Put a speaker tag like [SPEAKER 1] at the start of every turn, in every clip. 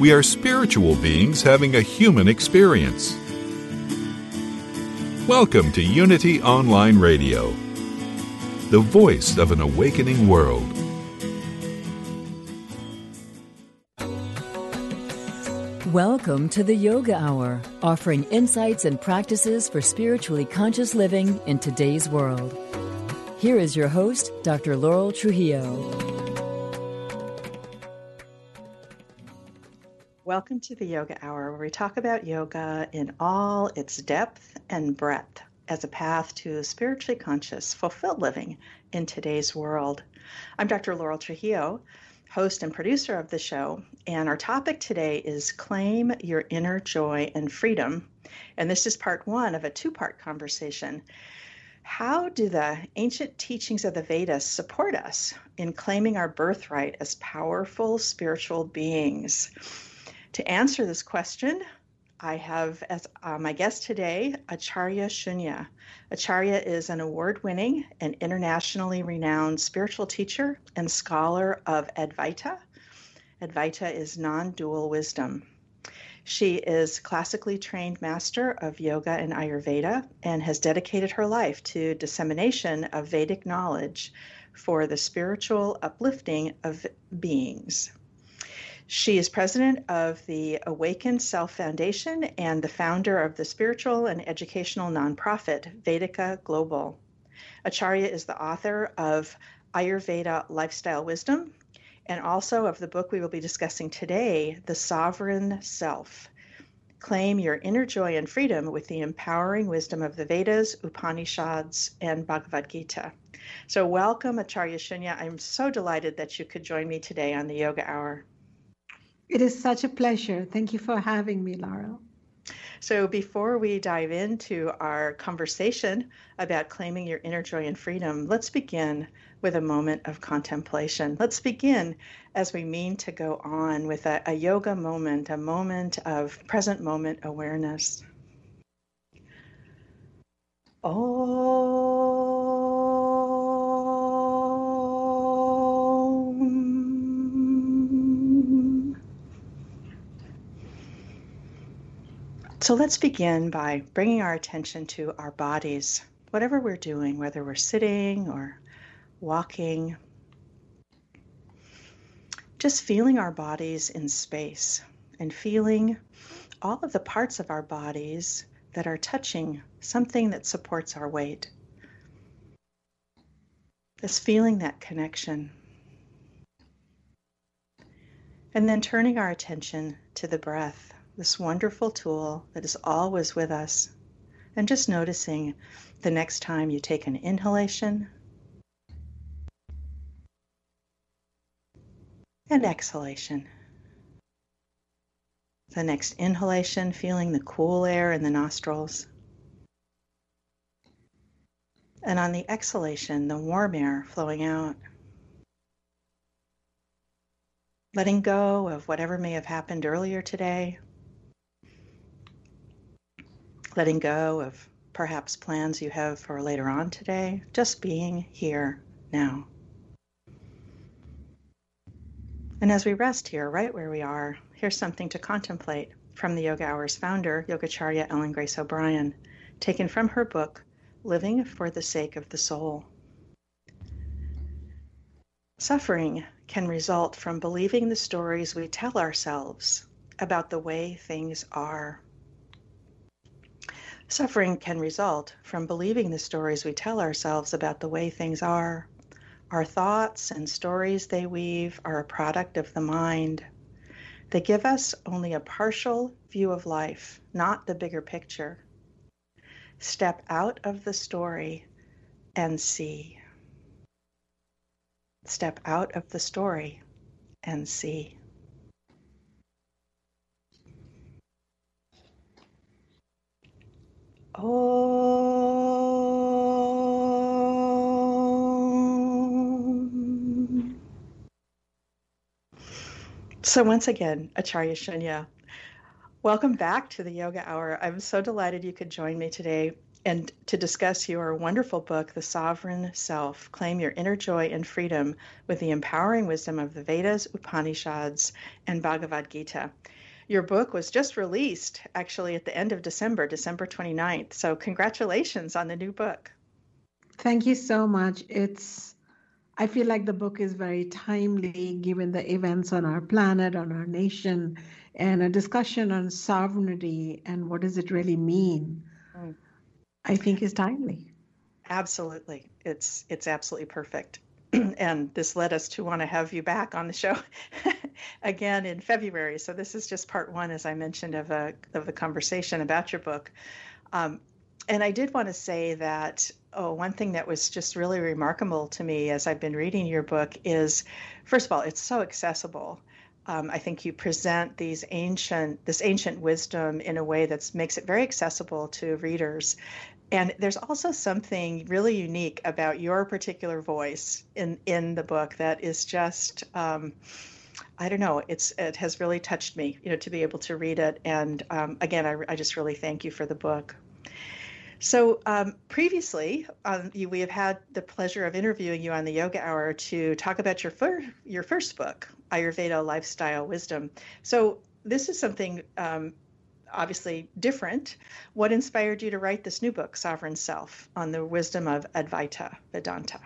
[SPEAKER 1] We are spiritual beings having a human experience. Welcome to Unity Online Radio, the voice of an awakening world.
[SPEAKER 2] Welcome to the Yoga Hour, offering insights and practices for spiritually conscious living in today's world. Here is your host, Dr. Laurel Trujillo.
[SPEAKER 3] Welcome to the Yoga Hour, where we talk about yoga in all its depth and breadth as a path to spiritually conscious, fulfilled living in today's world. I'm Dr. Laurel Trujillo, host and producer of the show. And our topic today is Claim Your Inner Joy and Freedom. And this is part one of a two part conversation. How do the ancient teachings of the Vedas support us in claiming our birthright as powerful spiritual beings? To answer this question, I have as uh, my guest today Acharya Shunya. Acharya is an award winning and internationally renowned spiritual teacher and scholar of Advaita. Advaita is non dual wisdom. She is classically trained master of yoga and Ayurveda and has dedicated her life to dissemination of Vedic knowledge for the spiritual uplifting of beings. She is president of the Awakened Self Foundation and the founder of the spiritual and educational nonprofit Vedika Global. Acharya is the author of Ayurveda Lifestyle Wisdom and also of the book we will be discussing today, The Sovereign Self. Claim your inner joy and freedom with the empowering wisdom of the Vedas, Upanishads, and Bhagavad Gita. So, welcome, Acharya Shunya. I'm so delighted that you could join me today on the Yoga Hour.
[SPEAKER 4] It is such a pleasure. Thank you for having me, Laurel.
[SPEAKER 3] So, before we dive into our conversation about claiming your inner joy and freedom, let's begin with a moment of contemplation. Let's begin as we mean to go on with a, a yoga moment, a moment of present moment awareness. Oh. So let's begin by bringing our attention to our bodies, whatever we're doing, whether we're sitting or walking. Just feeling our bodies in space and feeling all of the parts of our bodies that are touching something that supports our weight. Just feeling that connection. And then turning our attention to the breath this wonderful tool that is always with us, and just noticing the next time you take an inhalation and exhalation. The next inhalation, feeling the cool air in the nostrils. And on the exhalation, the warm air flowing out. Letting go of whatever may have happened earlier today letting go of perhaps plans you have for later on today, just being here now. And as we rest here, right where we are, here's something to contemplate from the Yoga Hour's founder, Yogacharya Ellen Grace O'Brien, taken from her book, Living for the Sake of the Soul. Suffering can result from believing the stories we tell ourselves about the way things are. Suffering can result from believing the stories we tell ourselves about the way things are. Our thoughts and stories they weave are a product of the mind. They give us only a partial view of life, not the bigger picture. Step out of the story and see. Step out of the story and see. Om. So, once again, Acharya Shunya, welcome back to the Yoga Hour. I'm so delighted you could join me today and to discuss your wonderful book, The Sovereign Self Claim Your Inner Joy and Freedom with the Empowering Wisdom of the Vedas, Upanishads, and Bhagavad Gita. Your book was just released actually at the end of December, December 29th. So, congratulations on the new book.
[SPEAKER 4] Thank you so much. It's I feel like the book is very timely given the events on our planet, on our nation, and a discussion on sovereignty and what does it really mean. Mm. I think is timely.
[SPEAKER 3] Absolutely. It's it's absolutely perfect. and this led us to want to have you back on the show again in February. So this is just part one, as I mentioned, of a of a conversation about your book. Um, and I did want to say that oh, one thing that was just really remarkable to me as I've been reading your book is, first of all, it's so accessible. Um, I think you present these ancient this ancient wisdom in a way that makes it very accessible to readers. And there's also something really unique about your particular voice in in the book that is just. Um, I don't know. It's it has really touched me, you know, to be able to read it. And um, again, I, I just really thank you for the book. So um, previously, um, we have had the pleasure of interviewing you on the Yoga Hour to talk about your fir- your first book, Ayurveda Lifestyle Wisdom. So this is something um, obviously different. What inspired you to write this new book, Sovereign Self, on the wisdom of Advaita Vedanta?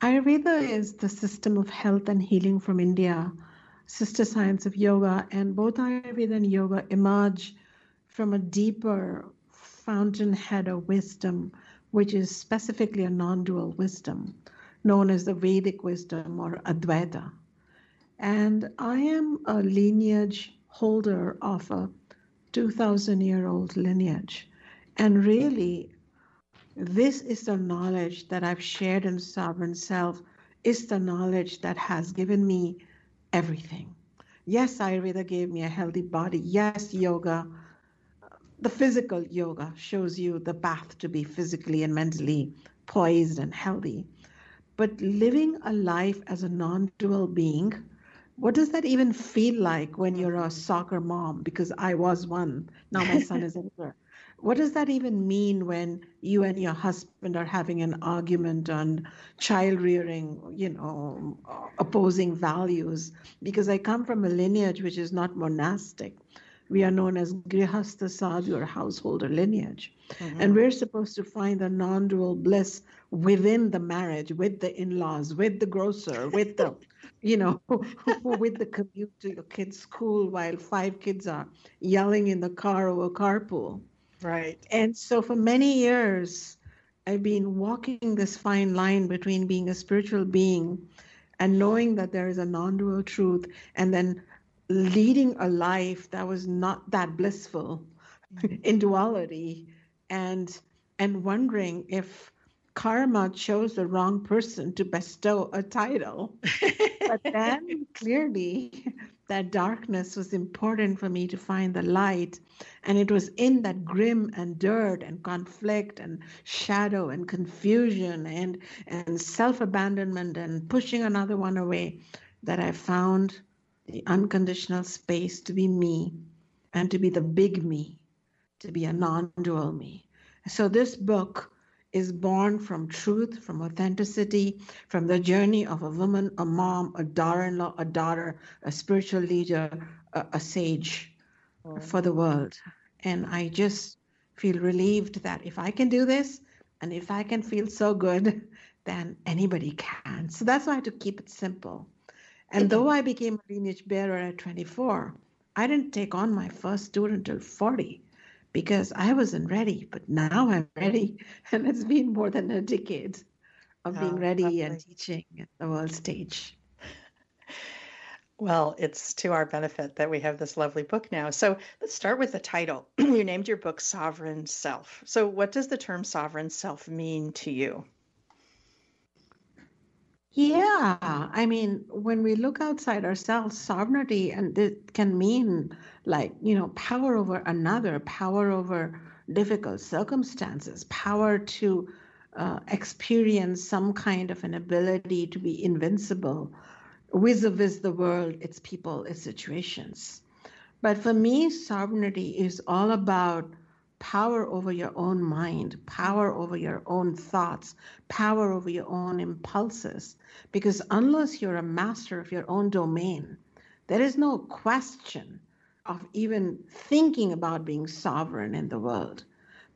[SPEAKER 4] Ayurveda is the system of health and healing from India, sister science of yoga, and both Ayurveda and yoga emerge from a deeper fountainhead of wisdom, which is specifically a non dual wisdom, known as the Vedic wisdom or Advaita. And I am a lineage holder of a 2,000 year old lineage. And really, this is the knowledge that I've shared in Sovereign Self, is the knowledge that has given me everything. Yes, Ayurveda gave me a healthy body. Yes, yoga the physical yoga shows you the path to be physically and mentally poised and healthy. But living a life as a non dual being, what does that even feel like when you're a soccer mom? Because I was one. Now my son is older. What does that even mean when you and your husband are having an argument on child rearing, you know, opposing values? Because I come from a lineage which is not monastic we are known as Grihastha Sadhu or householder lineage. Mm-hmm. And we're supposed to find the non dual bliss within the marriage, with the in laws, with the grocer, with the, you know, with the commute to your kid's school while five kids are yelling in the car over carpool.
[SPEAKER 3] Right.
[SPEAKER 4] And so for many years, I've been walking this fine line between being a spiritual being and knowing that there is a non dual truth and then leading a life that was not that blissful mm-hmm. in duality and and wondering if karma chose the wrong person to bestow a title but then clearly that darkness was important for me to find the light and it was in that grim and dirt and conflict and shadow and confusion and and self-abandonment and pushing another one away that i found the unconditional space to be me and to be the big me, to be a non dual me. So, this book is born from truth, from authenticity, from the journey of a woman, a mom, a daughter in law, a daughter, a spiritual leader, a, a sage for the world. And I just feel relieved that if I can do this and if I can feel so good, then anybody can. So that's why I had to keep it simple. And mm-hmm. though I became a lineage bearer at 24, I didn't take on my first student until 40 because I wasn't ready. But now I'm ready. And it's been more than a decade of being oh, ready lovely. and teaching at the world stage.
[SPEAKER 3] Well, it's to our benefit that we have this lovely book now. So let's start with the title. you named your book Sovereign Self. So, what does the term sovereign self mean to you?
[SPEAKER 4] Yeah, I mean, when we look outside ourselves, sovereignty and it can mean like, you know, power over another, power over difficult circumstances, power to uh, experience some kind of an ability to be invincible vis a vis the world, its people, its situations. But for me, sovereignty is all about power over your own mind, power over your own thoughts, power over your own impulses. Because unless you're a master of your own domain, there is no question of even thinking about being sovereign in the world.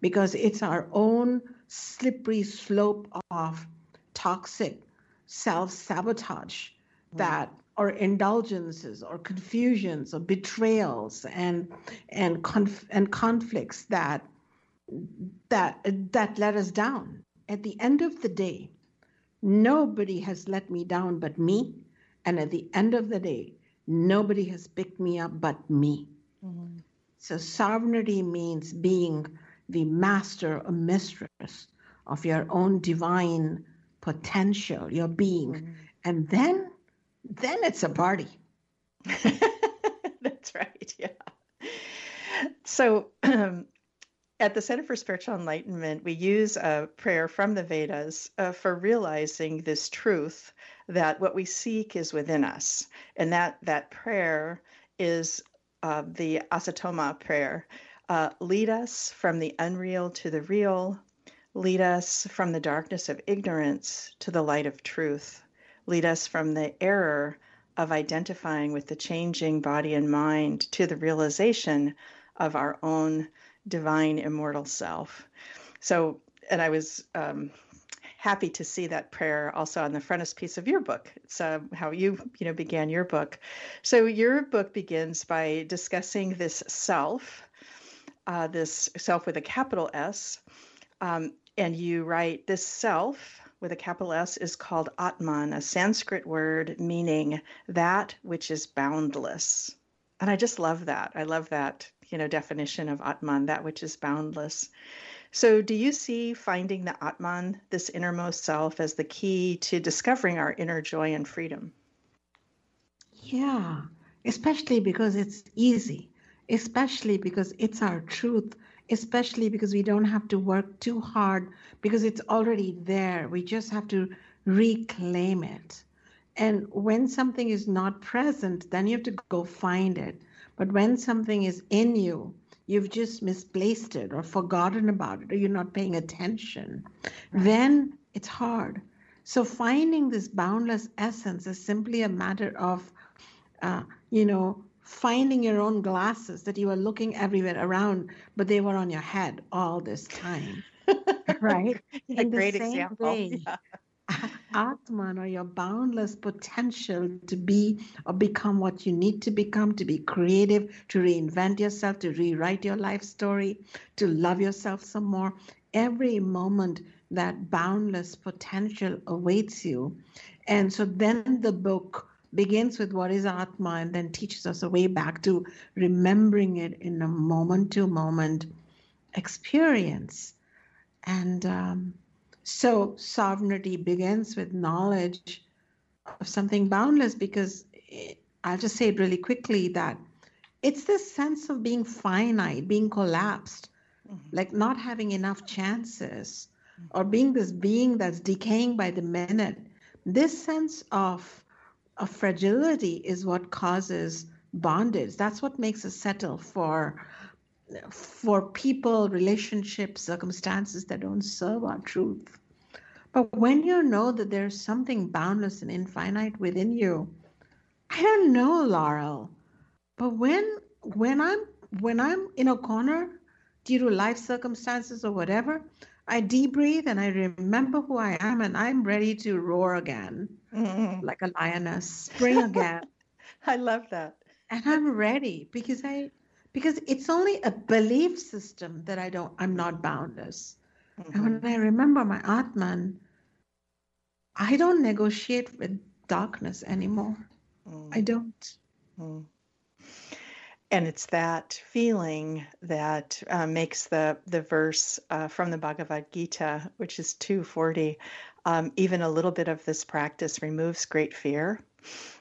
[SPEAKER 4] Because it's our own slippery slope of toxic self sabotage that or indulgences or confusions or betrayals and and conf- and conflicts that that that let us down at the end of the day nobody has let me down but me and at the end of the day nobody has picked me up but me mm-hmm. so sovereignty means being the master or mistress of your own divine potential your being mm-hmm. and then then it's a party.
[SPEAKER 3] That's right. Yeah. So, um, at the Center for Spiritual Enlightenment, we use a prayer from the Vedas uh, for realizing this truth that what we seek is within us, and that that prayer is uh, the Asatoma prayer. Uh, lead us from the unreal to the real. Lead us from the darkness of ignorance to the light of truth lead us from the error of identifying with the changing body and mind to the realization of our own divine immortal self. So, and I was um, happy to see that prayer also on the frontispiece of your book. It's uh, how you, you know, began your book. So your book begins by discussing this self, uh, this self with a capital S, um, and you write this self with a capital S is called Atman, a Sanskrit word meaning that which is boundless. And I just love that. I love that, you know, definition of Atman, that which is boundless. So, do you see finding the Atman, this innermost self, as the key to discovering our inner joy and freedom?
[SPEAKER 4] Yeah, especially because it's easy, especially because it's our truth, especially because we don't have to work too hard because it's already there. We just have to reclaim it. And when something is not present, then you have to go find it. But when something is in you, you've just misplaced it or forgotten about it or you're not paying attention, then it's hard. So finding this boundless essence is simply a matter of, uh, you know, finding your own glasses that you were looking everywhere around, but they were on your head all this time. right?
[SPEAKER 3] A great example. Way, yeah.
[SPEAKER 4] Atman or your boundless potential to be or become what you need to become, to be creative, to reinvent yourself, to rewrite your life story, to love yourself some more. Every moment that boundless potential awaits you. And so then the book begins with what is Atma and then teaches us a way back to remembering it in a moment to moment experience. And um, so sovereignty begins with knowledge of something boundless because it, I'll just say it really quickly that it's this sense of being finite, being collapsed, mm-hmm. like not having enough chances, mm-hmm. or being this being that's decaying by the minute. This sense of, of fragility is what causes bondage. That's what makes us settle for for people, relationships, circumstances that don't serve our truth. But when you know that there's something boundless and infinite within you, I don't know, Laurel, but when when I'm when I'm in a corner due to life circumstances or whatever, I breathe and I remember who I am and I'm ready to roar again, mm-hmm. like a lioness, spring again.
[SPEAKER 3] I love that.
[SPEAKER 4] And I'm ready because I because it's only a belief system that I don't, I'm not boundless. Mm-hmm. And when mm-hmm. I remember my Atman, I don't negotiate with darkness anymore. Mm. I don't. Mm.
[SPEAKER 3] And it's that feeling that uh, makes the the verse uh, from the Bhagavad Gita, which is 240, um, even a little bit of this practice removes great fear.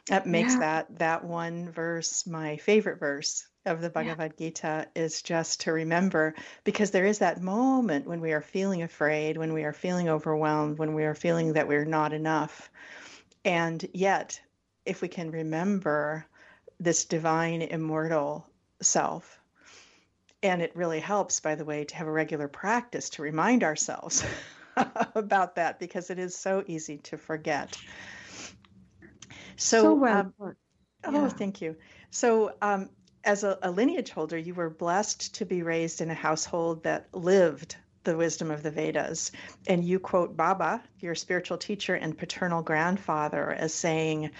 [SPEAKER 3] That makes yeah. that that one verse my favorite verse of the Bhagavad yeah. Gita is just to remember because there is that moment when we are feeling afraid, when we are feeling overwhelmed, when we are feeling that we're not enough. And yet, if we can remember this divine immortal self, and it really helps, by the way, to have a regular practice to remind ourselves about that because it is so easy to forget. So,
[SPEAKER 4] so well
[SPEAKER 3] um, oh, thank you. So, um, as a, a lineage holder, you were blessed to be raised in a household that lived the wisdom of the Vedas. And you quote Baba, your spiritual teacher and paternal grandfather, as saying,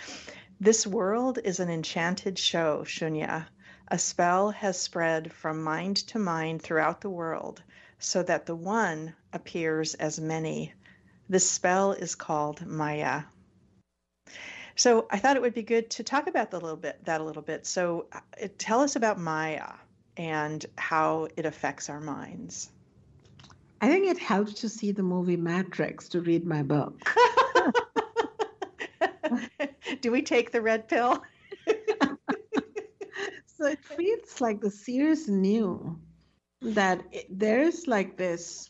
[SPEAKER 3] This world is an enchanted show, Shunya. A spell has spread from mind to mind throughout the world, so that the one appears as many. This spell is called Maya. So I thought it would be good to talk about the little bit that a little bit. So uh, tell us about Maya and how it affects our minds.
[SPEAKER 4] I think it helps to see the movie Matrix to read my book.
[SPEAKER 3] Do we take the red pill?
[SPEAKER 4] so it feels like the seers knew that it, there's like this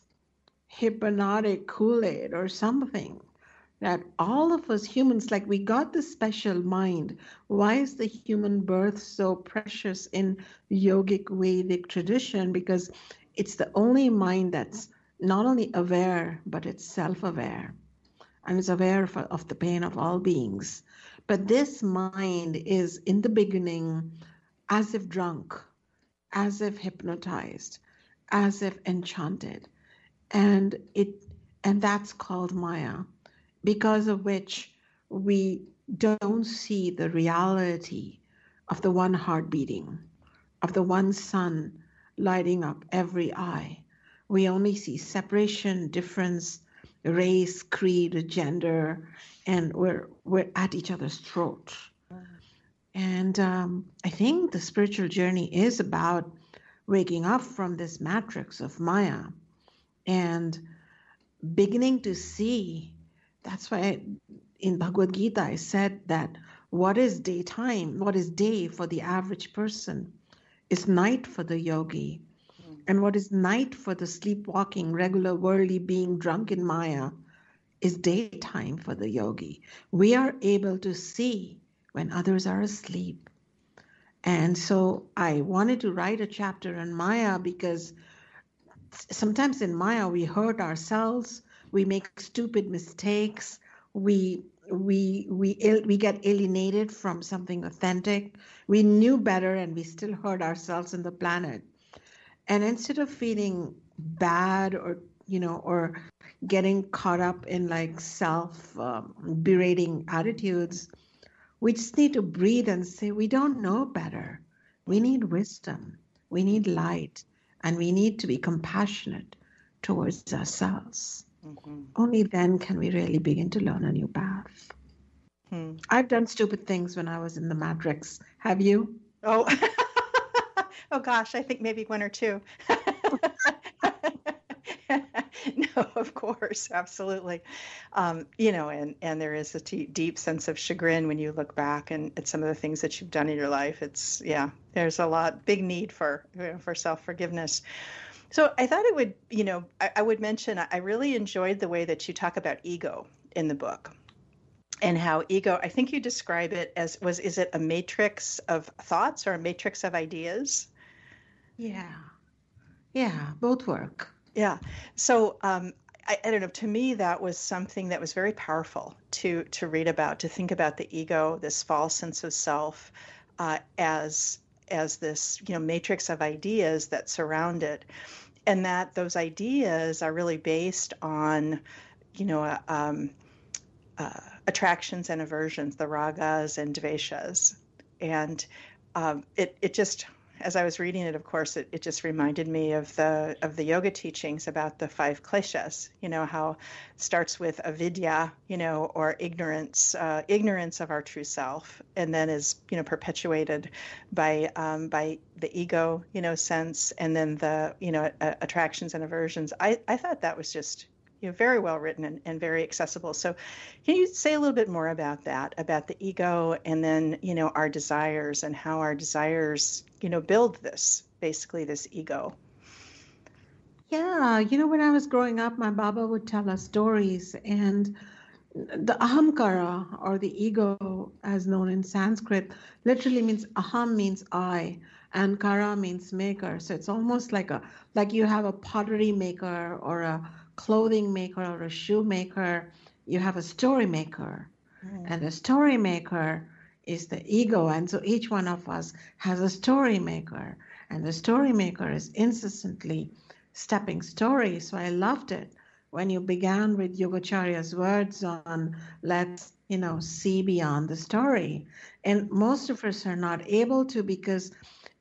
[SPEAKER 4] hypnotic Kool Aid or something that all of us humans, like we got this special mind. Why is the human birth so precious in yogic Vedic tradition? Because it's the only mind that's not only aware, but it's self aware and is aware of, of the pain of all beings. But this mind is in the beginning as if drunk, as if hypnotized, as if enchanted. And it and that's called Maya because of which we don't see the reality of the one heart beating, of the one sun lighting up every eye. We only see separation, difference, race, creed, gender, and we're we're at each other's throat. And um, I think the spiritual journey is about waking up from this matrix of Maya and beginning to see that's why in Bhagavad Gita I said that what is daytime, what is day for the average person, is night for the yogi. And what is night for the sleepwalking, regular worldly being drunk in Maya is daytime for the yogi. We are able to see when others are asleep. And so I wanted to write a chapter on Maya because sometimes in Maya we hurt ourselves, we make stupid mistakes we we we we get alienated from something authentic we knew better and we still hurt ourselves and the planet and instead of feeling bad or you know or getting caught up in like self um, berating attitudes we just need to breathe and say we don't know better we need wisdom we need light and we need to be compassionate towards ourselves Mm-hmm. Only then can we really begin to learn a new path. Hmm. I've done stupid things when I was in the Matrix. Have you?
[SPEAKER 3] Oh, oh gosh, I think maybe one or two. no, of course, absolutely. Um, you know, and and there is a t- deep sense of chagrin when you look back and at some of the things that you've done in your life. It's yeah, there's a lot big need for you know, for self forgiveness. So I thought it would, you know, I, I, would mention I really enjoyed the way that you talk about ego in the book and how ego, I think you describe it as was is it a matrix of thoughts or a matrix of ideas?
[SPEAKER 4] Yeah. Yeah, both work.
[SPEAKER 3] Yeah. So um, I, I, don't know. To me, that was something that was very powerful to to read about, to think about the ego, this false sense of self, uh, as as this you know matrix of ideas that surround it and that those ideas are really based on, you know, uh, um, uh, attractions and aversions, the ragas and dveshas, and um, it it just as I was reading it, of course, it, it just reminded me of the of the yoga teachings about the five kleshas. You know how it starts with avidya, you know, or ignorance, uh, ignorance of our true self, and then is you know perpetuated by um, by the ego, you know, sense, and then the you know attractions and aversions. I I thought that was just you know, very well written and, and very accessible. So, can you say a little bit more about that, about the ego, and then you know our desires and how our desires, you know, build this basically this ego.
[SPEAKER 4] Yeah, you know, when I was growing up, my Baba would tell us stories, and the ahamkara or the ego as known in sanskrit literally means aham means i and kara means maker so it's almost like a like you have a pottery maker or a clothing maker or a shoemaker, you have a story maker mm. and the story maker is the ego and so each one of us has a story maker and the story maker is incessantly stepping stories so i loved it when you began with Yogacharya's words on let's, you know, see beyond the story. And most of us are not able to because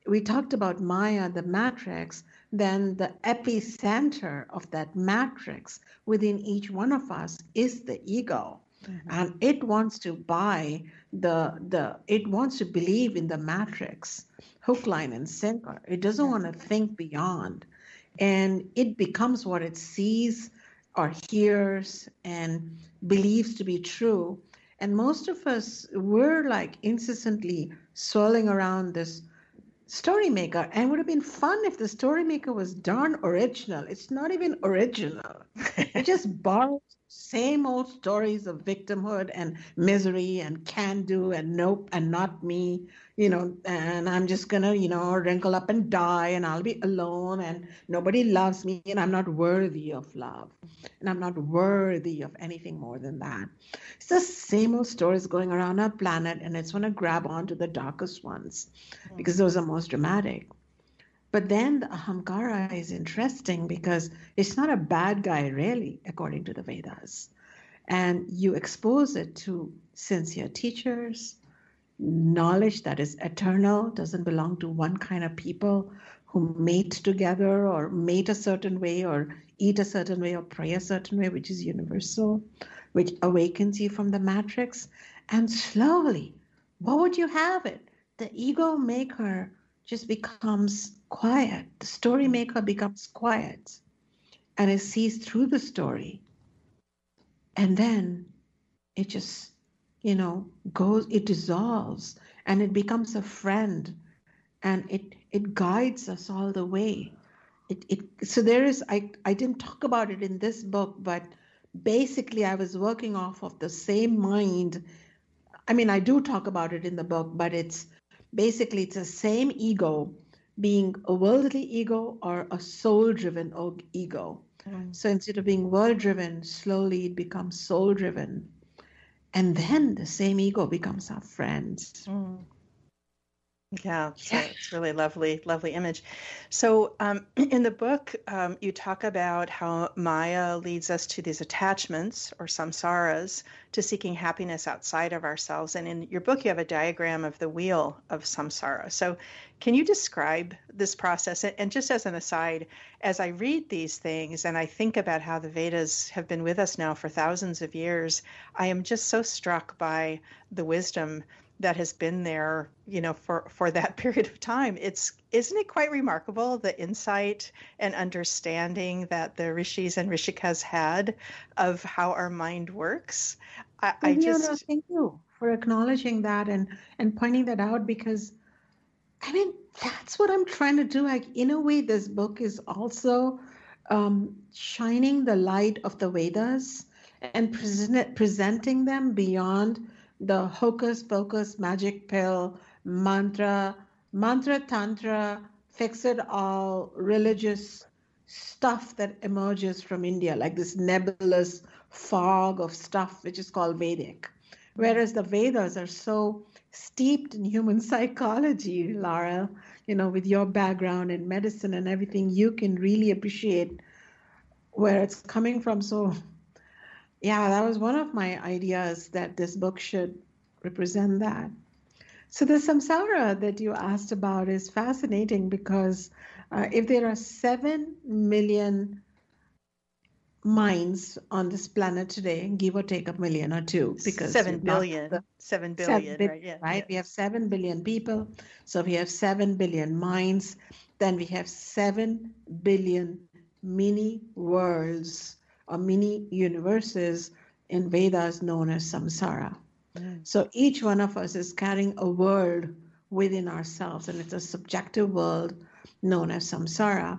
[SPEAKER 4] we talked about Maya, the matrix, then the epicenter of that matrix within each one of us is the ego. Mm-hmm. And it wants to buy the the it wants to believe in the matrix, hook, line, and sinker. It doesn't want to think beyond. And it becomes what it sees or hears and believes to be true. And most of us, we're like incessantly swirling around this story maker. And would have been fun if the story maker was darn original. It's not even original. it just borrows same old stories of victimhood and misery and can do and nope and not me you know, and I'm just gonna, you know, wrinkle up and die and I'll be alone and nobody loves me and I'm not worthy of love and I'm not worthy of anything more than that. It's the same old stories going around our planet and it's gonna grab onto the darkest ones because those are most dramatic. But then the ahamkara is interesting because it's not a bad guy, really, according to the Vedas. And you expose it to sincere teachers, knowledge that is eternal, doesn't belong to one kind of people who mate together or mate a certain way or eat a certain way or pray a certain way, which is universal, which awakens you from the matrix. And slowly, what would you have it? The ego maker just becomes quiet. The story maker becomes quiet and it sees through the story. And then it just you know goes it dissolves and it becomes a friend and it it guides us all the way it, it so there is i i didn't talk about it in this book but basically i was working off of the same mind i mean i do talk about it in the book but it's basically it's the same ego being a worldly ego or a soul driven ego mm. so instead of being world driven slowly it becomes soul driven and then the same ego becomes our friends. Mm.
[SPEAKER 3] Yeah, so yeah. it's really lovely, lovely image. So, um, in the book, um, you talk about how Maya leads us to these attachments or samsaras to seeking happiness outside of ourselves. And in your book, you have a diagram of the wheel of samsara. So, can you describe this process? And just as an aside, as I read these things and I think about how the Vedas have been with us now for thousands of years, I am just so struck by the wisdom that has been there, you know, for for that period of time. It's isn't it quite remarkable the insight and understanding that the rishis and rishikas had of how our mind works?
[SPEAKER 4] I, I just no, thank you for acknowledging that and and pointing that out because I mean that's what I'm trying to do. Like in a way, this book is also um, shining the light of the Vedas and present, presenting them beyond the hocus pocus magic pill mantra, mantra tantra, fix it all religious stuff that emerges from India, like this nebulous fog of stuff which is called Vedic. Whereas the Vedas are so steeped in human psychology, Lara, you know, with your background in medicine and everything, you can really appreciate where it's coming from. So yeah, that was one of my ideas that this book should represent that. So the samsara that you asked about is fascinating because uh, if there are 7 million minds on this planet today, give or take a million or two, because
[SPEAKER 3] 7 billion, the, 7 billion, 7 billion, right?
[SPEAKER 4] Yeah, right? Yeah. We have 7 billion people. So if we have 7 billion minds. Then we have 7 billion mini worlds or mini universes in Vedas known as samsara. Mm. So each one of us is carrying a world within ourselves, and it's a subjective world known as samsara.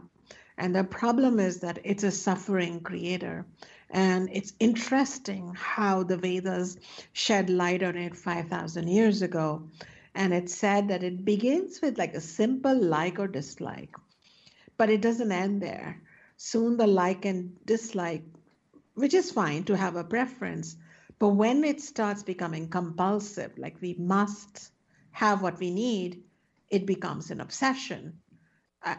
[SPEAKER 4] And the problem is that it's a suffering creator. And it's interesting how the Vedas shed light on it 5,000 years ago. And it said that it begins with like a simple like or dislike, but it doesn't end there. Soon the like and dislike, which is fine to have a preference, but when it starts becoming compulsive, like we must have what we need, it becomes an obsession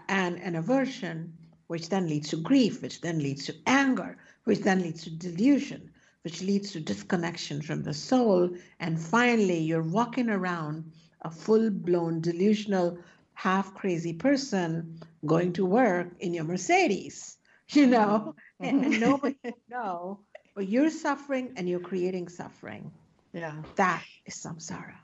[SPEAKER 4] and an aversion, which then leads to grief, which then leads to anger, which then leads to delusion, which leads to disconnection from the soul. And finally, you're walking around a full blown delusional, half crazy person going to work in your Mercedes, you know, and, and nobody know, but you're suffering and you're creating suffering.
[SPEAKER 3] Yeah.
[SPEAKER 4] That is samsara.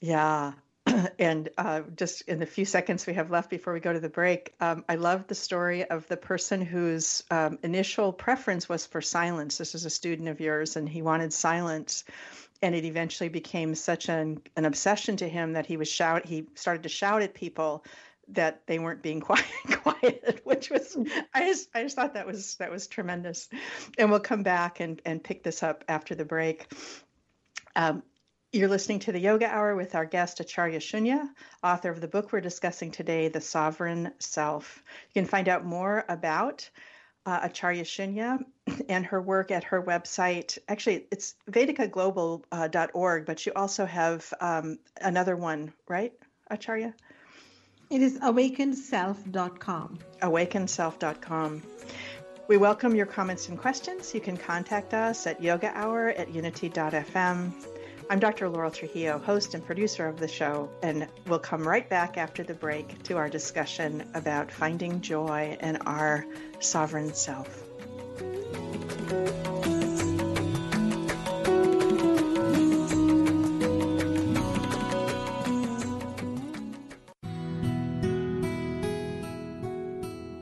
[SPEAKER 3] Yeah. and uh, just in the few seconds we have left before we go to the break, um, I love the story of the person whose um, initial preference was for silence. This is a student of yours, and he wanted silence. And it eventually became such an, an obsession to him that he was shout. He started to shout at people that they weren't being quiet, quiet, which was I just I just thought that was that was tremendous. And we'll come back and and pick this up after the break. Um, you're listening to the Yoga Hour with our guest Acharya Shunya, author of the book we're discussing today, The Sovereign Self. You can find out more about uh, Acharya Shunya and her work at her website. Actually, it's vedikaglobal.org, uh, but you also have um, another one, right, Acharya?
[SPEAKER 4] It is awakenself.com.
[SPEAKER 3] Awakenself.com. We welcome your comments and questions. You can contact us at yogahour at unity.fm. I'm Dr. Laurel Trujillo, host and producer of the show, and we'll come right back after the break to our discussion about finding joy in our sovereign self.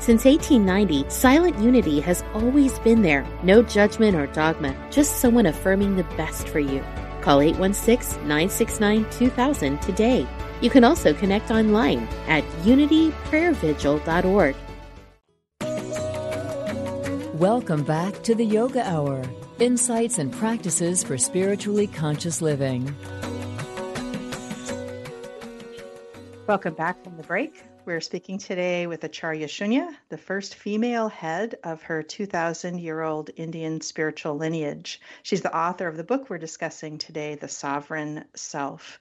[SPEAKER 5] Since 1890, Silent Unity has always been there. No judgment or dogma, just someone affirming the best for you. Call 816 969 2000 today you can also connect online at unityprayervigil.org.
[SPEAKER 2] Welcome back to the Yoga Hour insights and practices for spiritually conscious living.
[SPEAKER 3] Welcome back from the break. We're speaking today with Acharya Shunya, the first female head of her 2,000 year old Indian spiritual lineage. She's the author of the book we're discussing today, The Sovereign Self.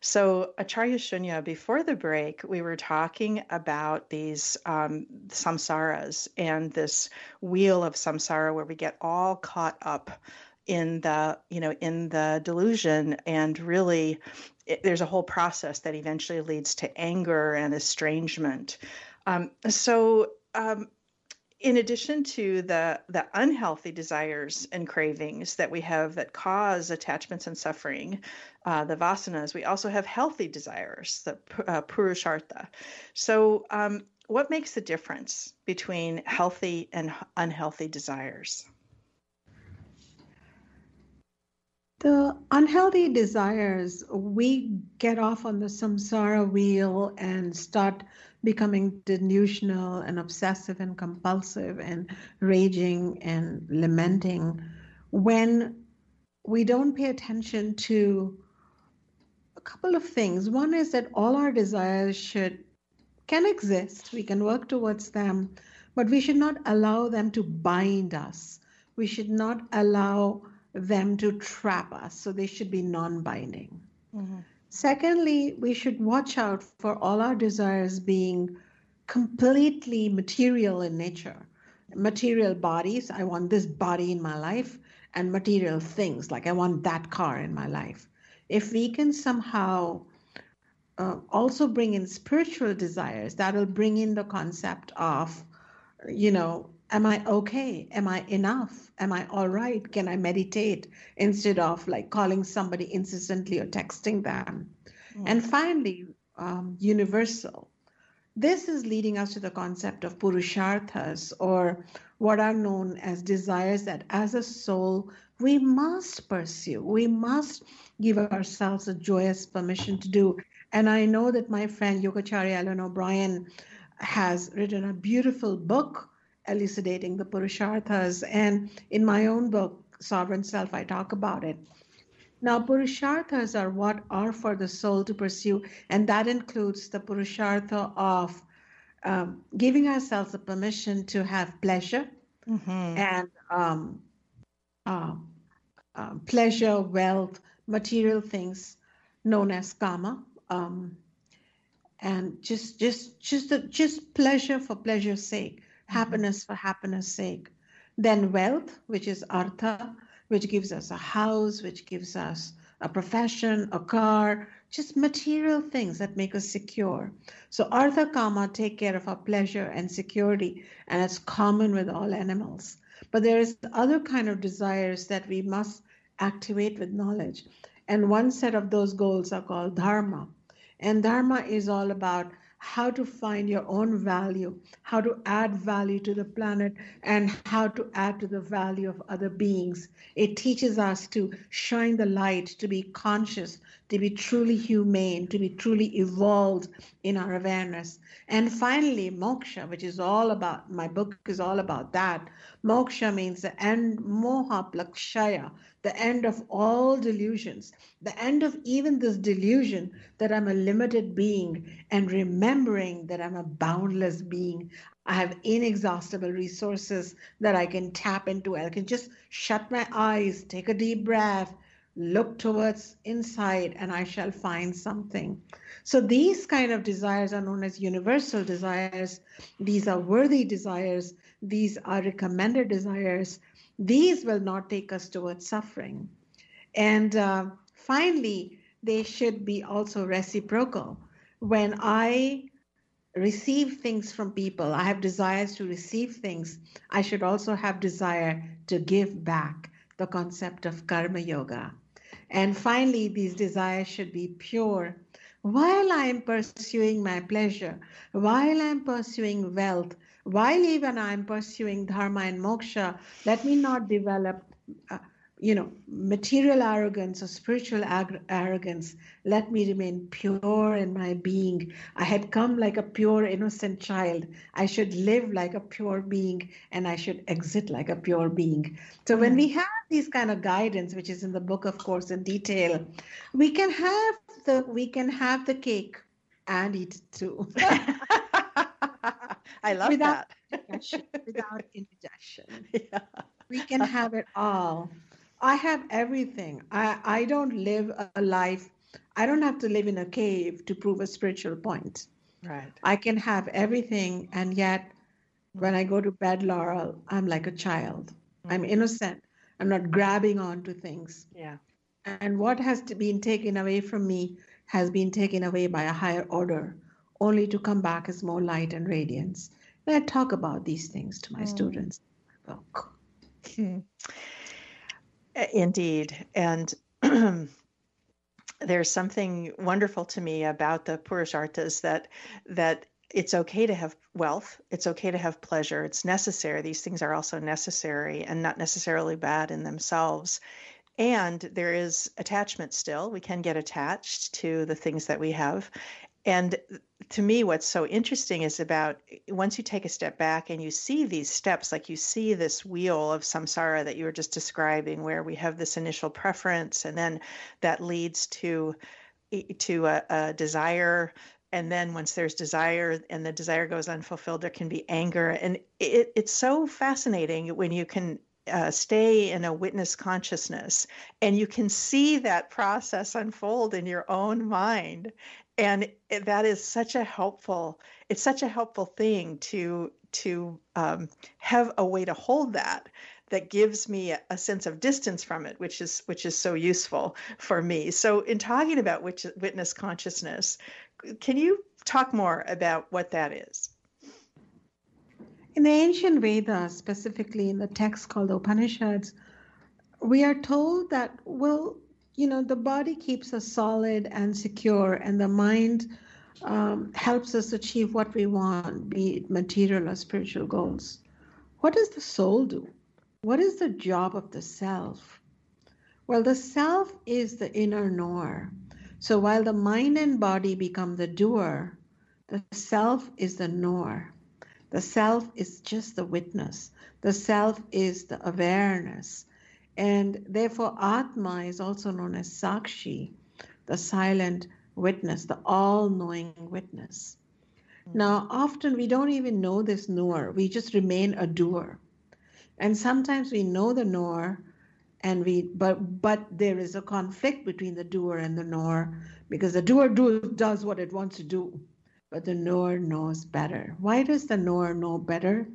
[SPEAKER 3] So, Acharya Shunya, before the break, we were talking about these um, samsaras and this wheel of samsara where we get all caught up in the you know in the delusion and really it, there's a whole process that eventually leads to anger and estrangement um, so um, in addition to the the unhealthy desires and cravings that we have that cause attachments and suffering, uh, the vasanas, we also have healthy desires, the uh, purushartha. So, um, what makes the difference between healthy and unhealthy desires?
[SPEAKER 4] The unhealthy desires, we get off on the samsara wheel and start becoming delusional and obsessive and compulsive and raging and lamenting when we don't pay attention to a couple of things. One is that all our desires should can exist. We can work towards them, but we should not allow them to bind us. We should not allow them to trap us. So they should be non-binding. Mm-hmm. Secondly, we should watch out for all our desires being completely material in nature. Material bodies, I want this body in my life, and material things, like I want that car in my life. If we can somehow uh, also bring in spiritual desires, that'll bring in the concept of, you know, am I okay? Am I enough? Am I all right? Can I meditate instead of like calling somebody insistently or texting them? Mm. And finally, um, universal. This is leading us to the concept of purusharthas, or what are known as desires that as a soul we must pursue. We must give ourselves a joyous permission to do. And I know that my friend Yogacharya Ellen O'Brien has written a beautiful book elucidating the Purusharthas. And in my own book, Sovereign Self, I talk about it. Now, Purusharthas are what are for the soul to pursue, and that includes the Purushartha of um, giving ourselves a permission to have pleasure mm-hmm. and um, uh, uh, pleasure, wealth, material things known as kama, um, and just just just the, just pleasure for pleasure's sake. Mm-hmm. happiness for happiness' sake. Then wealth, which is artha, which gives us a house, which gives us a profession, a car, just material things that make us secure. So Artha Kama take care of our pleasure and security, and it's common with all animals. But there is other kind of desires that we must activate with knowledge. And one set of those goals are called dharma. And dharma is all about how to find your own value, how to add value to the planet, and how to add to the value of other beings. It teaches us to shine the light, to be conscious, to be truly humane, to be truly evolved in our awareness. And finally, moksha, which is all about, my book is all about that. Moksha means the end, moha plakshaya, the end of all delusions, the end of even this delusion that I'm a limited being, and remembering that I'm a boundless being. I have inexhaustible resources that I can tap into. I can just shut my eyes, take a deep breath, look towards inside, and I shall find something. So these kind of desires are known as universal desires. These are worthy desires. These are recommended desires these will not take us towards suffering. And uh, finally, they should be also reciprocal. When I receive things from people, I have desires to receive things, I should also have desire to give back the concept of karma yoga. And finally, these desires should be pure. While I am pursuing my pleasure, while I am pursuing wealth, while even I'm pursuing dharma and moksha, let me not develop, uh, you know, material arrogance or spiritual ag- arrogance. Let me remain pure in my being. I had come like a pure, innocent child. I should live like a pure being and I should exit like a pure being. So, mm. when we have these kind of guidance, which is in the book, of course, in detail, we can have the we can have the cake and eat it too.
[SPEAKER 3] I love without
[SPEAKER 4] that. Indigestion, without indigestion. Yeah. We can have it all. I have everything. I, I don't live a life, I don't have to live in a cave to prove a spiritual point.
[SPEAKER 3] Right.
[SPEAKER 4] I can have everything, and yet when I go to bed, Laurel, I'm like a child. Mm-hmm. I'm innocent. I'm not grabbing onto things.
[SPEAKER 3] Yeah.
[SPEAKER 4] And what has been taken away from me has been taken away by a higher order only to come back as more light and radiance. And I talk about these things to my mm. students. Book.
[SPEAKER 3] Hmm. Indeed. And there's something wonderful to me about the Purusharthas that that it's okay to have wealth. It's okay to have pleasure. It's necessary. These things are also necessary and not necessarily bad in themselves. And there is attachment still. We can get attached to the things that we have. And to me, what's so interesting is about once you take a step back and you see these steps, like you see this wheel of samsara that you were just describing, where we have this initial preference, and then that leads to to a, a desire. And then once there's desire and the desire goes unfulfilled there can be anger. And it, it's so fascinating when you can uh, stay in a witness consciousness and you can see that process unfold in your own mind and that is such a helpful it's such a helpful thing to to um, have a way to hold that that gives me a, sense of distance from it, which is which is so useful for me. So, in talking about which, witness consciousness, can you talk more about what that is?
[SPEAKER 4] In the ancient Vedas, specifically in the text called the Upanishads, we are told that, well, you know, the body keeps us solid and secure, and the mind um, helps us achieve what we want, be it material or spiritual goals. What does the soul do? What is the job of the self? Well, the self is the inner knower. So while the mind and body become the doer, the self is the knower. The self is just the witness. The self is the awareness. And therefore, Atma is also known as Sakshi, the silent witness, the all knowing witness. Mm-hmm. Now, often we don't even know this knower, we just remain a doer. And sometimes we know the knower, and we but but there is a conflict between the doer and the knower because the doer do, does what it wants to do but the knower knows better. Why does the knower know better?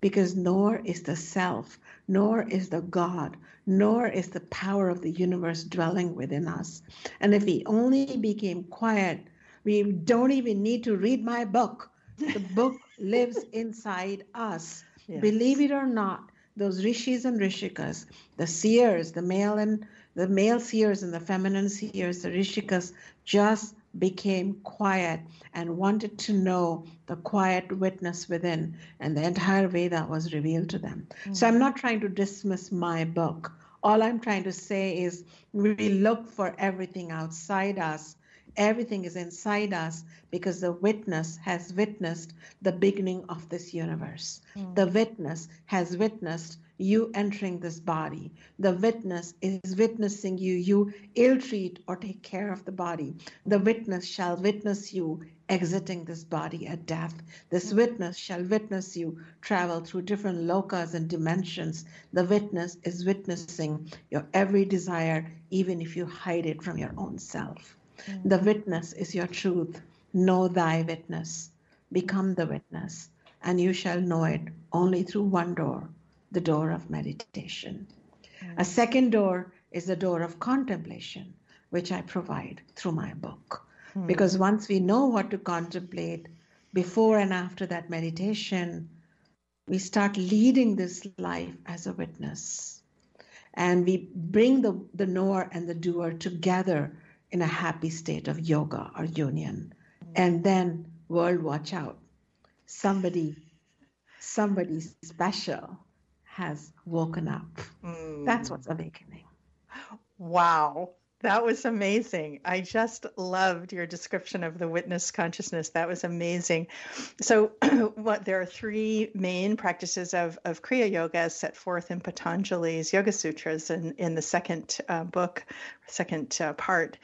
[SPEAKER 4] Because knower is the self, knower is the God, knower is the power of the universe dwelling within us. And if we only became quiet, we don't even need to read my book. The book lives inside us. Yes. Believe it or not, those rishis and rishikas, the seers, the male and the male seers and the feminine seers, the rishikas, just became quiet and wanted to know the quiet witness within, and the entire Veda was revealed to them. Mm-hmm. So I'm not trying to dismiss my book. All I'm trying to say is we look for everything outside us. Everything is inside us because the witness has witnessed the beginning of this universe. Mm-hmm. The witness has witnessed you entering this body. The witness is witnessing you. You ill treat or take care of the body. The witness shall witness you exiting this body at death. This witness shall witness you travel through different lokas and dimensions. The witness is witnessing your every desire, even if you hide it from your own self. Mm-hmm. The witness is your truth. Know thy witness. Become the witness, and you shall know it only through one door the door of meditation. A second door is the door of contemplation, which I provide through my book. Mm. Because once we know what to contemplate before and after that meditation, we start leading this life as a witness. And we bring the, the knower and the doer together in a happy state of yoga or union. Mm. And then, world, watch out. Somebody, somebody special has woken up. Mm. That's what's awakening.
[SPEAKER 3] Wow. That was amazing. I just loved your description of the witness consciousness. That was amazing. So, what there are three main practices of, of Kriya Yoga set forth in Patanjali's Yoga Sutras in, in the second uh, book, second uh, part,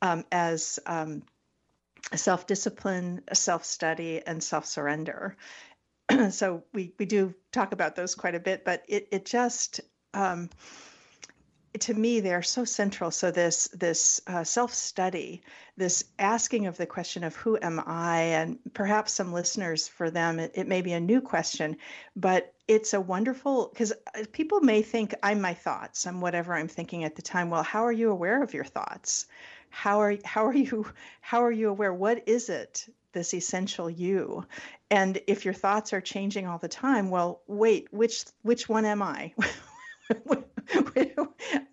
[SPEAKER 3] um, as um, self discipline, self study, and self surrender. so we we do talk about those quite a bit, but it it just um, to me they're so central. So this this uh, self study, this asking of the question of who am I, and perhaps some listeners for them it, it may be a new question, but it's a wonderful because uh, people may think I'm my thoughts, I'm whatever I'm thinking at the time. Well, how are you aware of your thoughts? How are how are you how are you aware? What is it this essential you and if your thoughts are changing all the time well wait which which one am i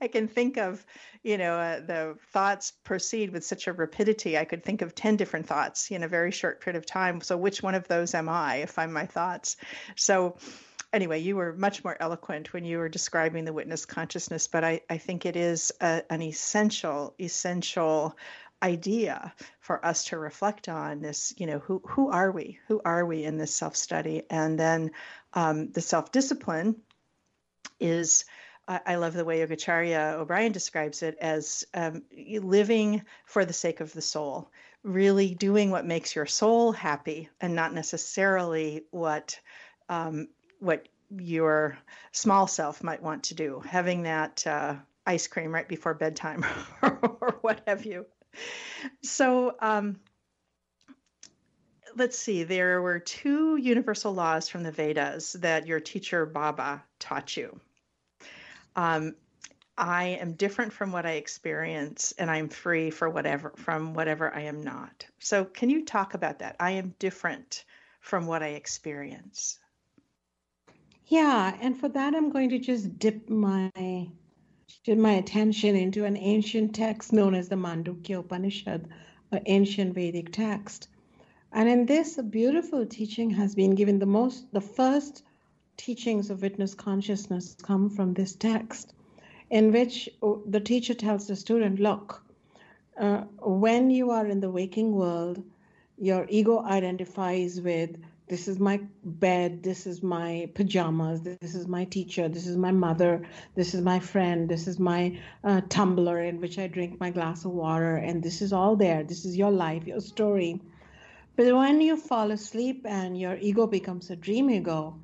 [SPEAKER 3] I can think of, you know, uh, the thoughts proceed with such a rapidity. I could think of 10 different thoughts in a very short period of time. So, which one of those am I if I'm my thoughts? So, anyway, you were much more eloquent when you were describing the witness consciousness, but I, I think it is a, an essential, essential idea for us to reflect on this you know who who are we? Who are we in this self study and then um, the self discipline is I love the way Yogacharya O'Brien describes it as um, living for the sake of the soul, really doing what makes your soul happy, and not necessarily what um, what your small self might want to do. Having that uh, ice cream right before bedtime, or what have you so um, let's see. There were two universal laws from the Vedas that your teacher Baba taught you. Um, I am different from what I experience, and I'm free for whatever from whatever I am not. So, can you talk about that? I am different from what I experience.
[SPEAKER 4] Yeah, and for that, I'm going to just dip my dip my attention into an ancient text known as the Mandukya Upanishad, an ancient Vedic text. And in this, a beautiful teaching has been given. The most, the first teachings of witness consciousness come from this text, in which the teacher tells the student, "Look, uh, when you are in the waking world, your ego identifies with this is my bed, this is my pajamas, this is my teacher, this is my mother, this is my friend, this is my uh, tumbler in which I drink my glass of water, and this is all there. This is your life, your story. But when you fall asleep and your ego becomes a dream ego,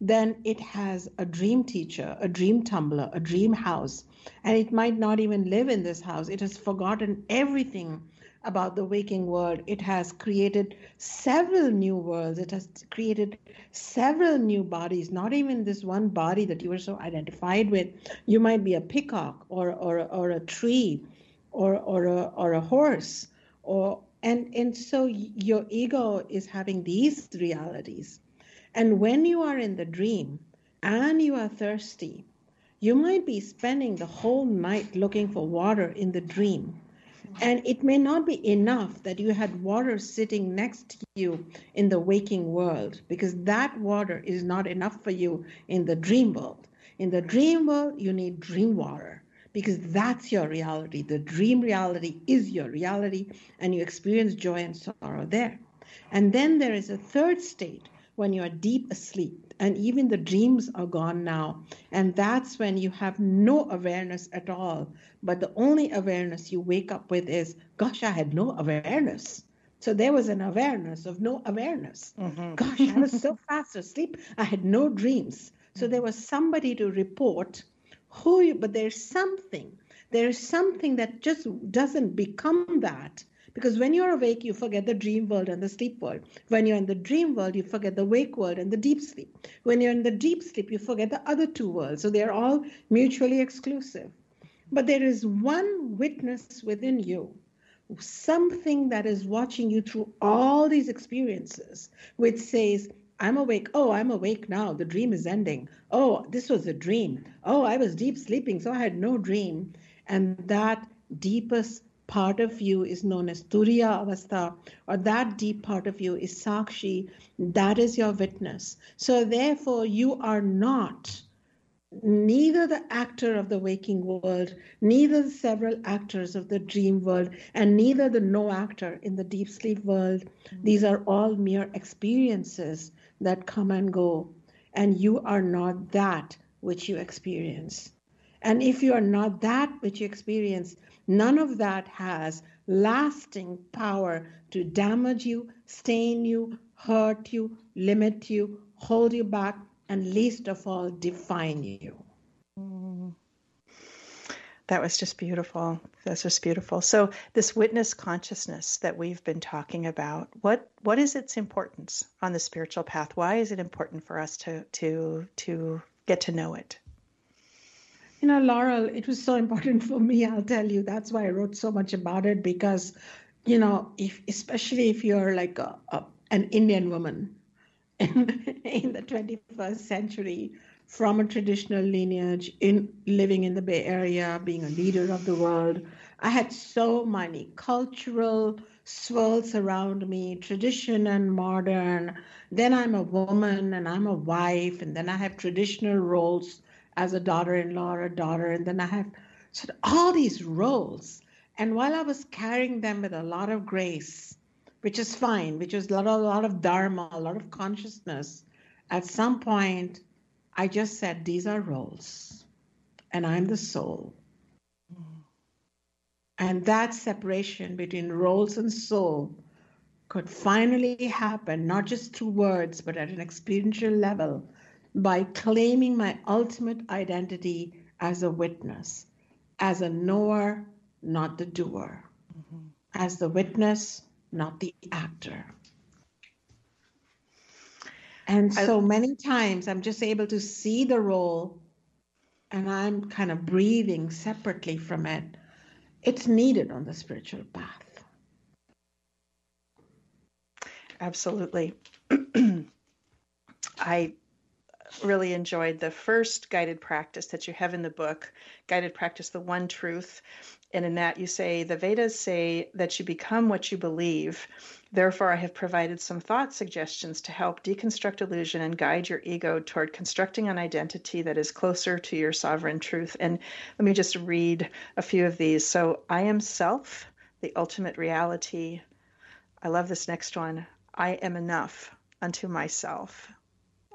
[SPEAKER 4] then it has a dream teacher, a dream tumbler, a dream house, and it might not even live in this house. It has forgotten everything about the waking world. It has created several new worlds. It has created several new bodies, not even this one body that you were so identified with. You might be a peacock or, or, or a tree or, or, a, or a horse. Or, and, and so your ego is having these realities. And when you are in the dream and you are thirsty, you might be spending the whole night looking for water in the dream and it may not be enough that you had water sitting next to you in the waking world, because that water is not enough for you in the dream world. In the dream world, you need dream water because that's your reality. The dream reality is your reality, and you experience joy and sorrow there. And then there is a third state when you are deep asleep and even the dreams are gone now. And that's when you have no awareness at all. But the only awareness you wake up with is, gosh, I had no awareness. So there was an awareness of no awareness. Mm-hmm. Gosh, I was so fast asleep, I had no dreams. So there was somebody to report who you, but there's something. There's something that just doesn't become that because when you're awake, you forget the dream world and the sleep world. When you're in the dream world, you forget the wake world and the deep sleep. When you're in the deep sleep, you forget the other two worlds. So they're all mutually exclusive. But there is one witness within you, something that is watching you through all these experiences, which says, I'm awake. Oh, I'm awake now. The dream is ending. Oh, this was a dream. Oh, I was deep sleeping, so I had no dream. And that deepest part of you is known as Turiya Avastha, or that deep part of you is Sakshi. That is your witness. So, therefore, you are not neither the actor of the waking world, neither the several actors of the dream world, and neither the no actor in the deep sleep world. These are all mere experiences that come and go, and you are not that which you experience. And if you are not that which you experience, None of that has lasting power to damage you, stain you, hurt you, limit you, hold you back, and least of all, define you.
[SPEAKER 3] That was just beautiful. That's just beautiful. So this witness consciousness that we've been talking about, what what is its importance on the spiritual path? Why is it important for us to to to get to know it?
[SPEAKER 4] You know, Laurel, it was so important for me, I'll tell you. That's why I wrote so much about it because, you know, if especially if you're like a, a an Indian woman in, in the 21st century from a traditional lineage in living in the Bay Area, being a leader of the world, I had so many cultural swirls around me, tradition and modern. Then I'm a woman and I'm a wife, and then I have traditional roles as a daughter-in-law or a daughter, and then I have so all these roles. And while I was carrying them with a lot of grace, which is fine, which is a lot, a lot of dharma, a lot of consciousness, at some point, I just said, these are roles, and I'm the soul. And that separation between roles and soul could finally happen, not just through words, but at an experiential level, by claiming my ultimate identity as a witness, as a knower, not the doer, mm-hmm. as the witness, not the actor. And so I, many times I'm just able to see the role and I'm kind of breathing separately from it. It's needed on the spiritual path.
[SPEAKER 3] Absolutely. I really enjoyed the first guided practice that you have in the book, Guided Practice, the One Truth. And in that, you say, the Vedas say that you become what you believe. Therefore, I have provided some thought suggestions to help deconstruct illusion and guide your ego toward constructing an identity that is closer to your sovereign truth. And let me just read a few of these. So, I am self, the ultimate reality. I love this next one. I am enough unto myself.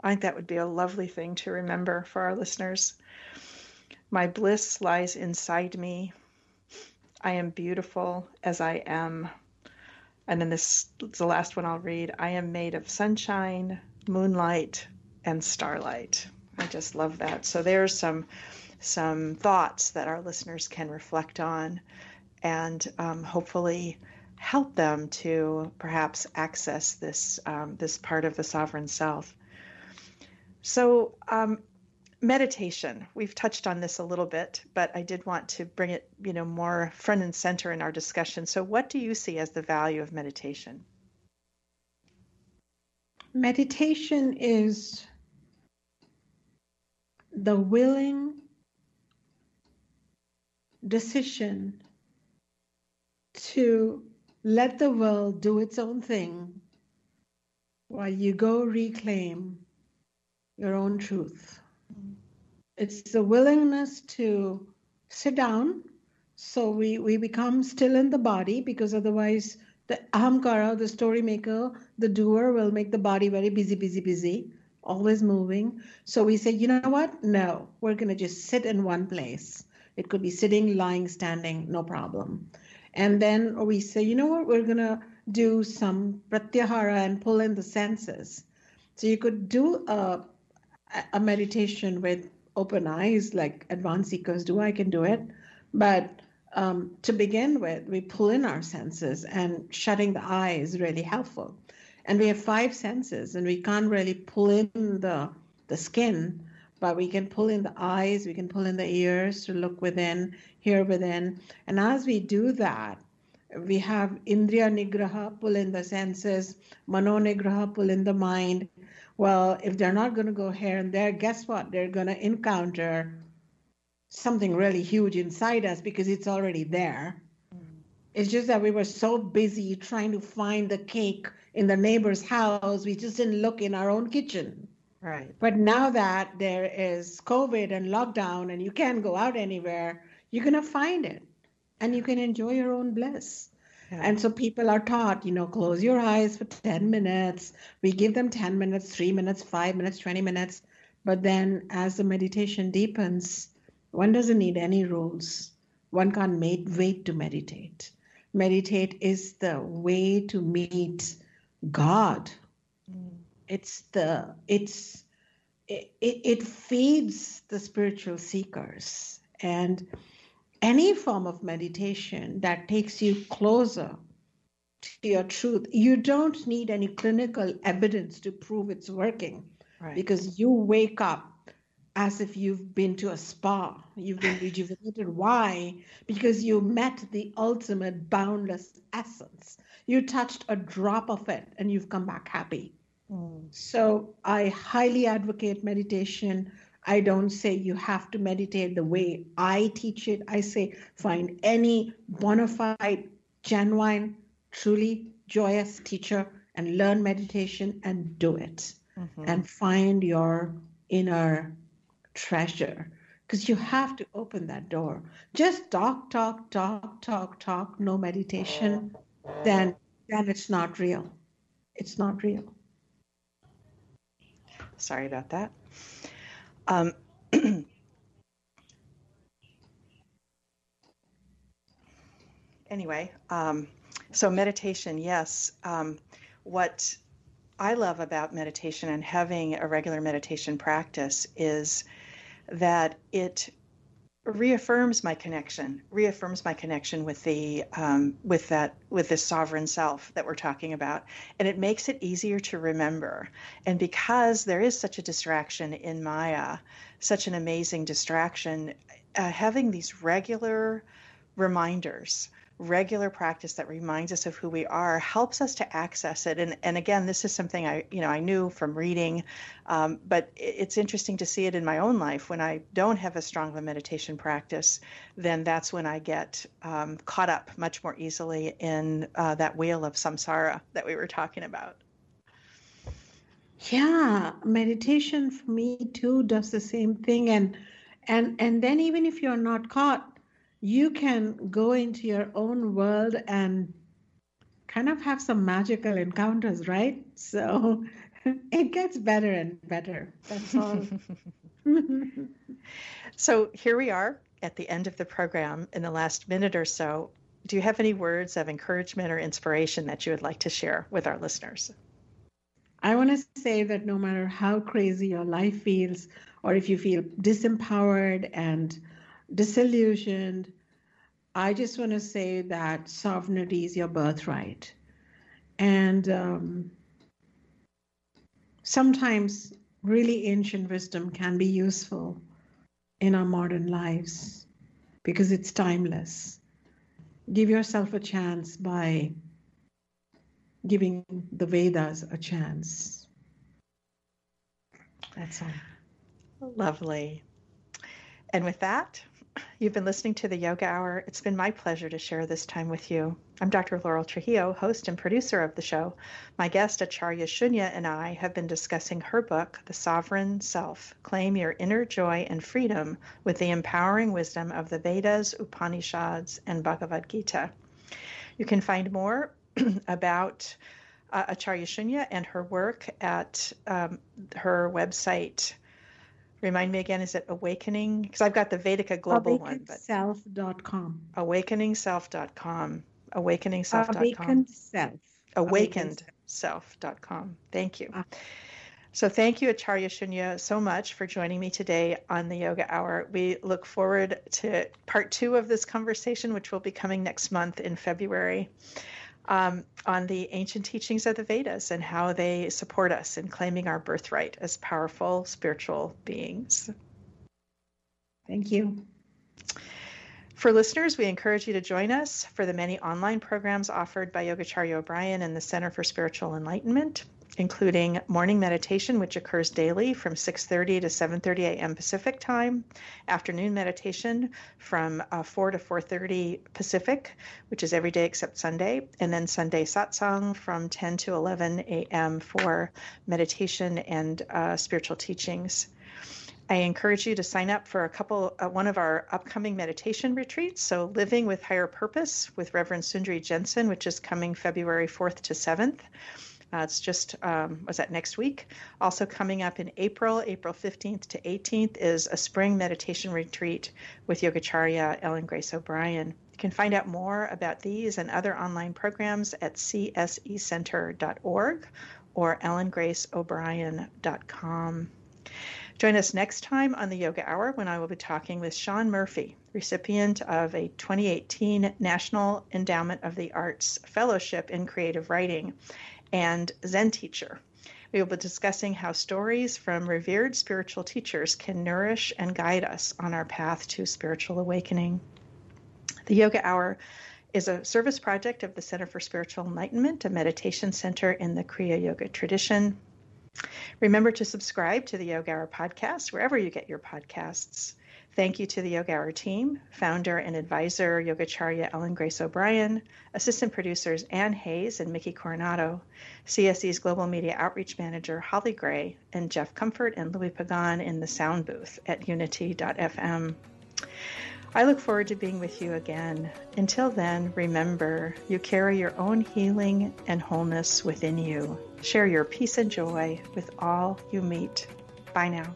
[SPEAKER 3] I think that would be a lovely thing to remember for our listeners. My bliss lies inside me. I am beautiful as I am. And then this is the last one I'll read. I am made of sunshine, moonlight, and starlight. I just love that. So there's some some thoughts that our listeners can reflect on, and um, hopefully help them to perhaps access this um, this part of the sovereign self. So, um, meditation. We've touched on this a little bit, but I did want to bring it, you know, more front and center in our discussion. So, what do you see as the value of meditation?
[SPEAKER 4] Meditation is the willing decision to let the world do its own thing while you go reclaim your own truth. It's the willingness to sit down so we, we become still in the body because otherwise the ahamkara, the story maker, the doer will make the body very busy, busy, busy, always moving. So we say, you know what? No, we're going to just sit in one place. It could be sitting, lying, standing, no problem. And then we say, you know what? We're going to do some pratyahara and pull in the senses. So you could do a a meditation with open eyes, like advanced seekers do. I can do it. But um, to begin with, we pull in our senses, and shutting the eye is really helpful. And we have five senses, and we can't really pull in the the skin, but we can pull in the eyes, we can pull in the ears to look within, hear within. And as we do that, we have Indriya Nigraha, pull in the senses, Mano Nigraha, pull in the mind, well, if they're not going to go here and there, guess what? They're going to encounter something really huge inside us because it's already there. Mm-hmm. It's just that we were so busy trying to find the cake in the neighbor's house, we just didn't look in our own kitchen.
[SPEAKER 3] Right.
[SPEAKER 4] But now that there is COVID and lockdown and you can't go out anywhere, you're going to find it and you can enjoy your own bliss. And so people are taught, you know, close your eyes for 10 minutes. We give them 10 minutes, three minutes, five minutes, 20 minutes. But then as the meditation deepens, one doesn't need any rules. One can't make, wait to meditate. Meditate is the way to meet God. Mm. It's the, it's, it, it, it feeds the spiritual seekers. And any form of meditation that takes you closer to your truth, you don't need any clinical evidence to prove it's working right. because you wake up as if you've been to a spa, you've been rejuvenated. Why? Because you met the ultimate boundless essence. You touched a drop of it and you've come back happy. Mm. So I highly advocate meditation I don't say you have to meditate the way I teach it. I say find any bona fide, genuine, truly joyous teacher and learn meditation and do it mm-hmm. and find your inner treasure because you have to open that door. Just talk, talk, talk, talk, talk, no meditation, then then it's not real. It's not real.
[SPEAKER 3] Sorry about that. Um, anyway, um, so meditation, yes. Um, what I love about meditation and having a regular meditation practice is that it reaffirms my connection reaffirms my connection with the um, with that with this sovereign self that we're talking about. And it makes it easier to remember. And because there is such a distraction in maya such an amazing distraction uh, having these regular reminders regular practice that reminds us of who we are helps us to access it. And and again this is something i you know i knew from reading um, but it's interesting to see it in my own life. When i don't have as strong of a meditation practice then that's when i get um, caught up much more easily in uh, that wheel of samsara that we were talking about.
[SPEAKER 4] Yeah meditation for me too does the same thing. And and and then even if you're not caught you can go into your own world and kind of have some magical encounters, right? So it gets better and better. That's all.
[SPEAKER 3] so here we are at the end of the program in the last minute or so. Do you have any words of encouragement or inspiration that you would like to share with our listeners?
[SPEAKER 4] I want to say that no matter how crazy your life feels, or if you feel disempowered and disillusioned, I just want to say that sovereignty is your birthright. And um, sometimes really ancient wisdom can be useful in our modern lives because it's timeless. Give yourself a chance by giving the Vedas a chance. That's all.
[SPEAKER 3] Lovely. And with that, You've been listening to the Yoga Hour. It's been my pleasure to share this time with you. I'm Dr. Laurel Trujillo, host and producer of the show. My guest, Acharya Shunya, and I have been discussing her book, The Sovereign Self Claim Your Inner Joy and Freedom with the Empowering Wisdom of the Vedas, Upanishads, and Bhagavad Gita. You can find more about uh, Acharya Shunya and her work at um, her website Remind me again, is it Awakening? Because I've got the Vedika Global one.
[SPEAKER 4] But Self.com.
[SPEAKER 3] AwakeningSelf.com. AwakeningSelf.com.
[SPEAKER 4] Awakened Self.
[SPEAKER 3] AwakenedSelf.com. Thank you. Uh, so thank you, Acharya Shunya, so much for joining me today on the Yoga Hour. We look forward to part two of this conversation, which will be coming next month in February um, on the ancient teachings of the Vedas and how they support us in claiming our birthright as powerful spiritual beings.
[SPEAKER 4] Thank you.
[SPEAKER 3] For listeners, we encourage you to join us for the many online programs offered by Yogacharya O'Brien and the Center for Spiritual Enlightenment including morning meditation, which occurs daily from 6:30 to 7:30 a.m. Pacific time, afternoon meditation from uh, 4 to 4:30 Pacific, which is every day except Sunday, and then Sunday satsang from 10 to 11 a.m. for meditation and uh, spiritual teachings. I encourage you to sign up for a couple, uh, one of our upcoming meditation retreats. So, Living with Higher Purpose with Reverend Sundri Jensen, which is coming February 4th to 7th. Uh, it's just, um, was that next week? Also, coming up in April, April 15th to 18th, is a spring meditation retreat with Yogacharya Ellen Grace O'Brien. You can find out more about these and other online programs at csecenter.org or ellengraceo'brien.com. Join us next time on the Yoga Hour when I will be talking with Sean Murphy, recipient of a 2018 National Endowment of the Arts Fellowship in Creative Writing and Zen teacher. We will be discussing how stories from revered spiritual teachers can nourish and guide us on our path to spiritual awakening. The Yoga Hour is a service project of the Center for Spiritual Enlightenment, a meditation center in the Kriya Yoga tradition. Remember to subscribe to the Yoga Hour podcast wherever you get your podcasts. Thank you to the Yoga Hour team, founder and advisor Yogacharya Ellen Grace O'Brien, assistant producers Ann Hayes and Mickey Coronado, CSE's Global Media Outreach Manager Holly Gray, and Jeff Comfort and Louis Pagan in the sound booth at unity.fm. I look forward to being with you again. Until then, remember you carry your own healing and wholeness within you. Share your peace and joy with all you meet. Bye now.